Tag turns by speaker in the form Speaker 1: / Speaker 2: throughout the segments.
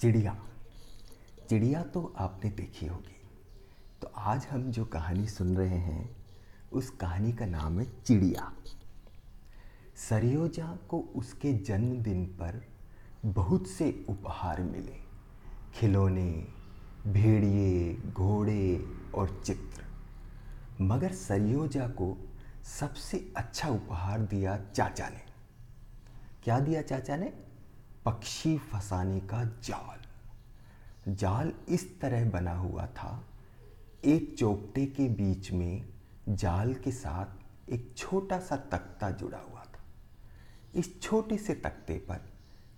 Speaker 1: चिड़िया। चिड़िया तो आपने देखी होगी। तो आज हम जो कहानी सुन रहे हैं, उस कहानी का नाम है चिड़िया। सरियोजा को उसके जन्मदिन पर बहुत से उपहार मिले। खिलौने, भेड़िए, घोड़े और चित्र। मगर सरियोजा को सबसे अच्छा उपहार दिया चाचा ने। क्या दिया चाचा ने? पक्षी फंसाने का जाल। जाल इस तरह बना हुआ था, एक चौकटे के बीच में जाल के साथ एक छोटा सा तख्ता जुड़ा हुआ था। इस छोटे से तख्ते पर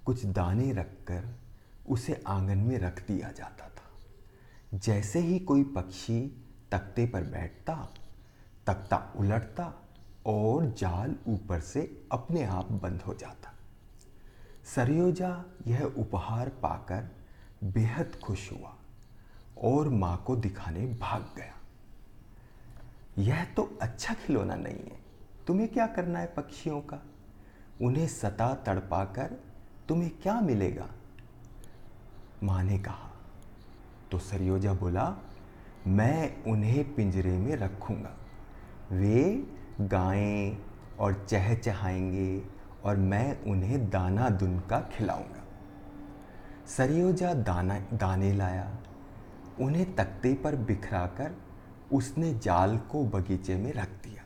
Speaker 1: कुछ दाने रखकर उसे आँगन में रख दिया जाता था। जैसे ही कोई पक्षी तख्ते पर बैठता, तख्ता उलटता और जाल ऊपर से अपने आप बंद हो जाता। सरयोजा यह उपहार पाकर बेहद खुश हुआ और माँ को दिखाने भाग गया। यह तो अच्छा खिलौना नहीं है। तुम्हें क्या करना है पक्षियों का? उन्हें सता तड़पाकर तुम्हें क्या मिलेगा? माँ ने कहा तो सरयोजा बोला, मैं उन्हें पिंजरे में रखूँगा। वे गाएँ और चहचहाएँगे और मैं उन्हें दाना दुन का खिलाऊँगा। सरियोजा दाना, दाने लाया, उन्हें तख्ते पर बिखराकर उसने जाल को बगीचे में रख दिया।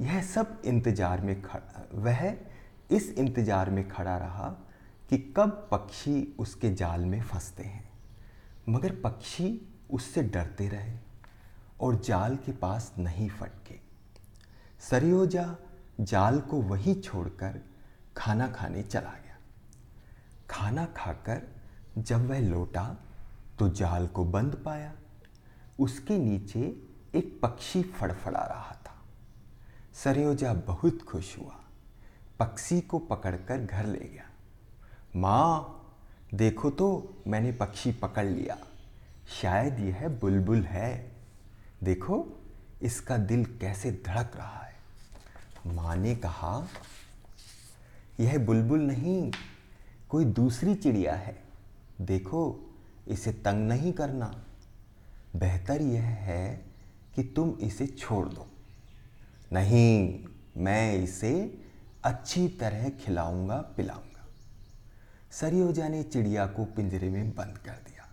Speaker 1: यह सब इंतज़ार में खड़ा, वह इस इंतज़ार में खड़ा रहा कि कब पक्षी उसके जाल में फंसते हैं। मगर पक्षी उससे डरते रहे और जाल के पास नहीं फटके। सरियोजा जाल को वहीं छोड़कर खाना खाने चला गया। खाना खाकर जब वह लौटा तो जाल को बंद पाया। उसके नीचे एक पक्षी फड़फड़ा रहा था। सरयोजा बहुत खुश हुआ। पक्षी को पकड़कर घर ले गया। माँ, देखो तो मैंने पक्षी पकड़ लिया। शायद यह बुलबुल है। देखो, इसका दिल कैसे धड़क रहा है। माँ ने कहा, यह बुलबुल नहीं, कोई दूसरी चिड़िया है। देखो, इसे तंग नहीं करना। बेहतर यह है कि तुम इसे छोड़ दो। नहीं, मैं इसे अच्छी तरह खिलाऊँगा, पिलाऊँगा। सरियोजा ने चिड़िया को पिंजरे में बंद कर दिया।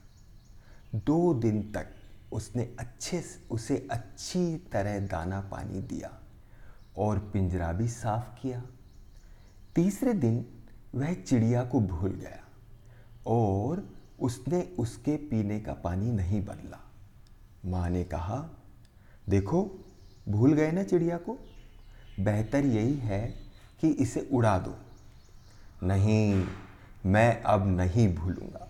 Speaker 1: दो दिन तक उसने अच्छे उसे अच्छी तरह दाना पानी दिया। और पिंजरा भी साफ़ किया। तीसरे दिन वह चिड़िया को भूल गया और उसने उसके पीने का पानी नहीं बदला। माँ ने कहा, देखो, भूल गए ना चिड़िया को? बेहतर यही है कि इसे उड़ा दो। नहीं, मैं अब नहीं भूलूँगा।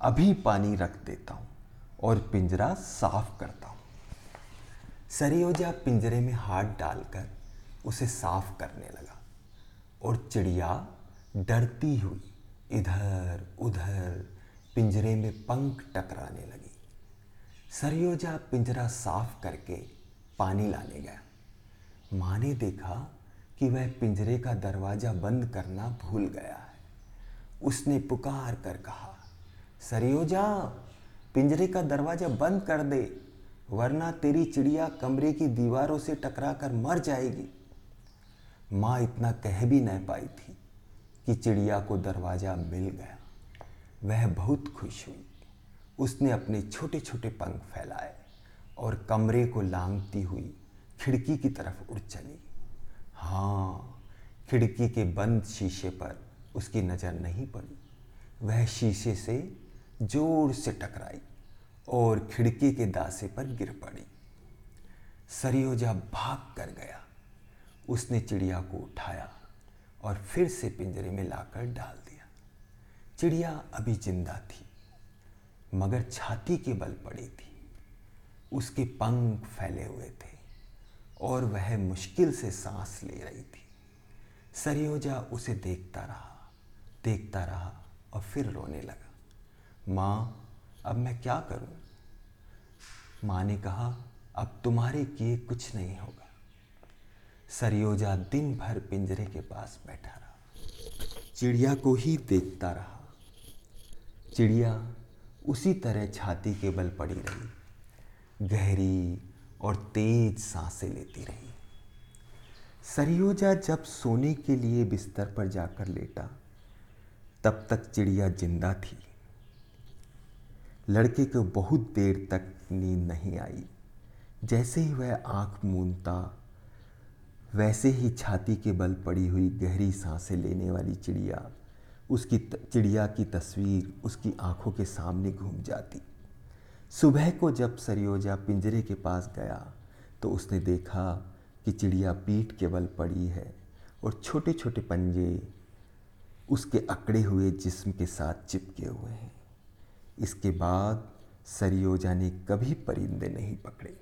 Speaker 1: अभी पानी रख देता हूँ और पिंजरा साफ़ करता हूँ। सरियोजा पिंजरे में हाथ डालकर उसे साफ़ करने लगा और चिड़िया डरती हुई इधर उधर पिंजरे में पंख टकराने लगी। सरयोजा पिंजरा साफ़ करके पानी लाने गया। माँ ने देखा कि वह पिंजरे का दरवाज़ा बंद करना भूल गया है। उसने पुकार कर कहा, सरयोजा, पिंजरे का दरवाज़ा बंद कर दे, वरना तेरी चिड़िया कमरे की दीवारों से टकरा कर मर जाएगी। माँ इतना कह भी नहीं पाई थी कि चिड़िया को दरवाज़ा मिल गया। वह बहुत खुश हुई। उसने अपने छोटे छोटे पंख फैलाए और कमरे को लांगती हुई खिड़की की तरफ़ उड़ चली। हाँ खिड़की के बंद शीशे पर उसकी नज़र नहीं पड़ी। वह शीशे से ज़ोर से टकराई और खिड़की के दासे पर गिर पड़ी। सरियोजा भाग कर गया। उसने चिड़िया को उठाया और फिर से पिंजरे में लाकर डाल दिया। चिड़िया अभी ज़िंदा थी, मगर छाती के बल पड़ी थी। उसके पंख फैले हुए थे और वह मुश्किल से सांस ले रही थी। सरयोजा उसे देखता रहा देखता रहा और फिर रोने लगा। माँ, अब मैं क्या करूँ? माँ ने कहा, अब तुम्हारे किए कुछ नहीं होगा। सरयोजा दिन भर पिंजरे के पास बैठा रहा। चिड़िया को ही देखता रहा। चिड़िया उसी तरह छाती के बल पड़ी रही। गहरी और तेज साँसें लेती रही। सरयोजा जब सोने के लिए बिस्तर पर जाकर लेटा, तब तक चिड़िया ज़िंदा थी। लड़के को बहुत देर तक नींद नहीं आई। जैसे ही वह आँख मूंदता वैसे ही छाती के बल पड़ी हुई गहरी साँसें लेने वाली चिड़िया, उसकी चिड़िया की तस्वीर उसकी आँखों के सामने घूम जाती। सुबह को जब सरयोजा पिंजरे के पास गया तो उसने देखा कि चिड़िया पीठ के बल पड़ी है और छोटे छोटे पंजे उसके अकड़े हुए जिस्म के साथ चिपके हुए हैं। इसके बाद सरयोजा ने कभी परिंदे नहीं पकड़े।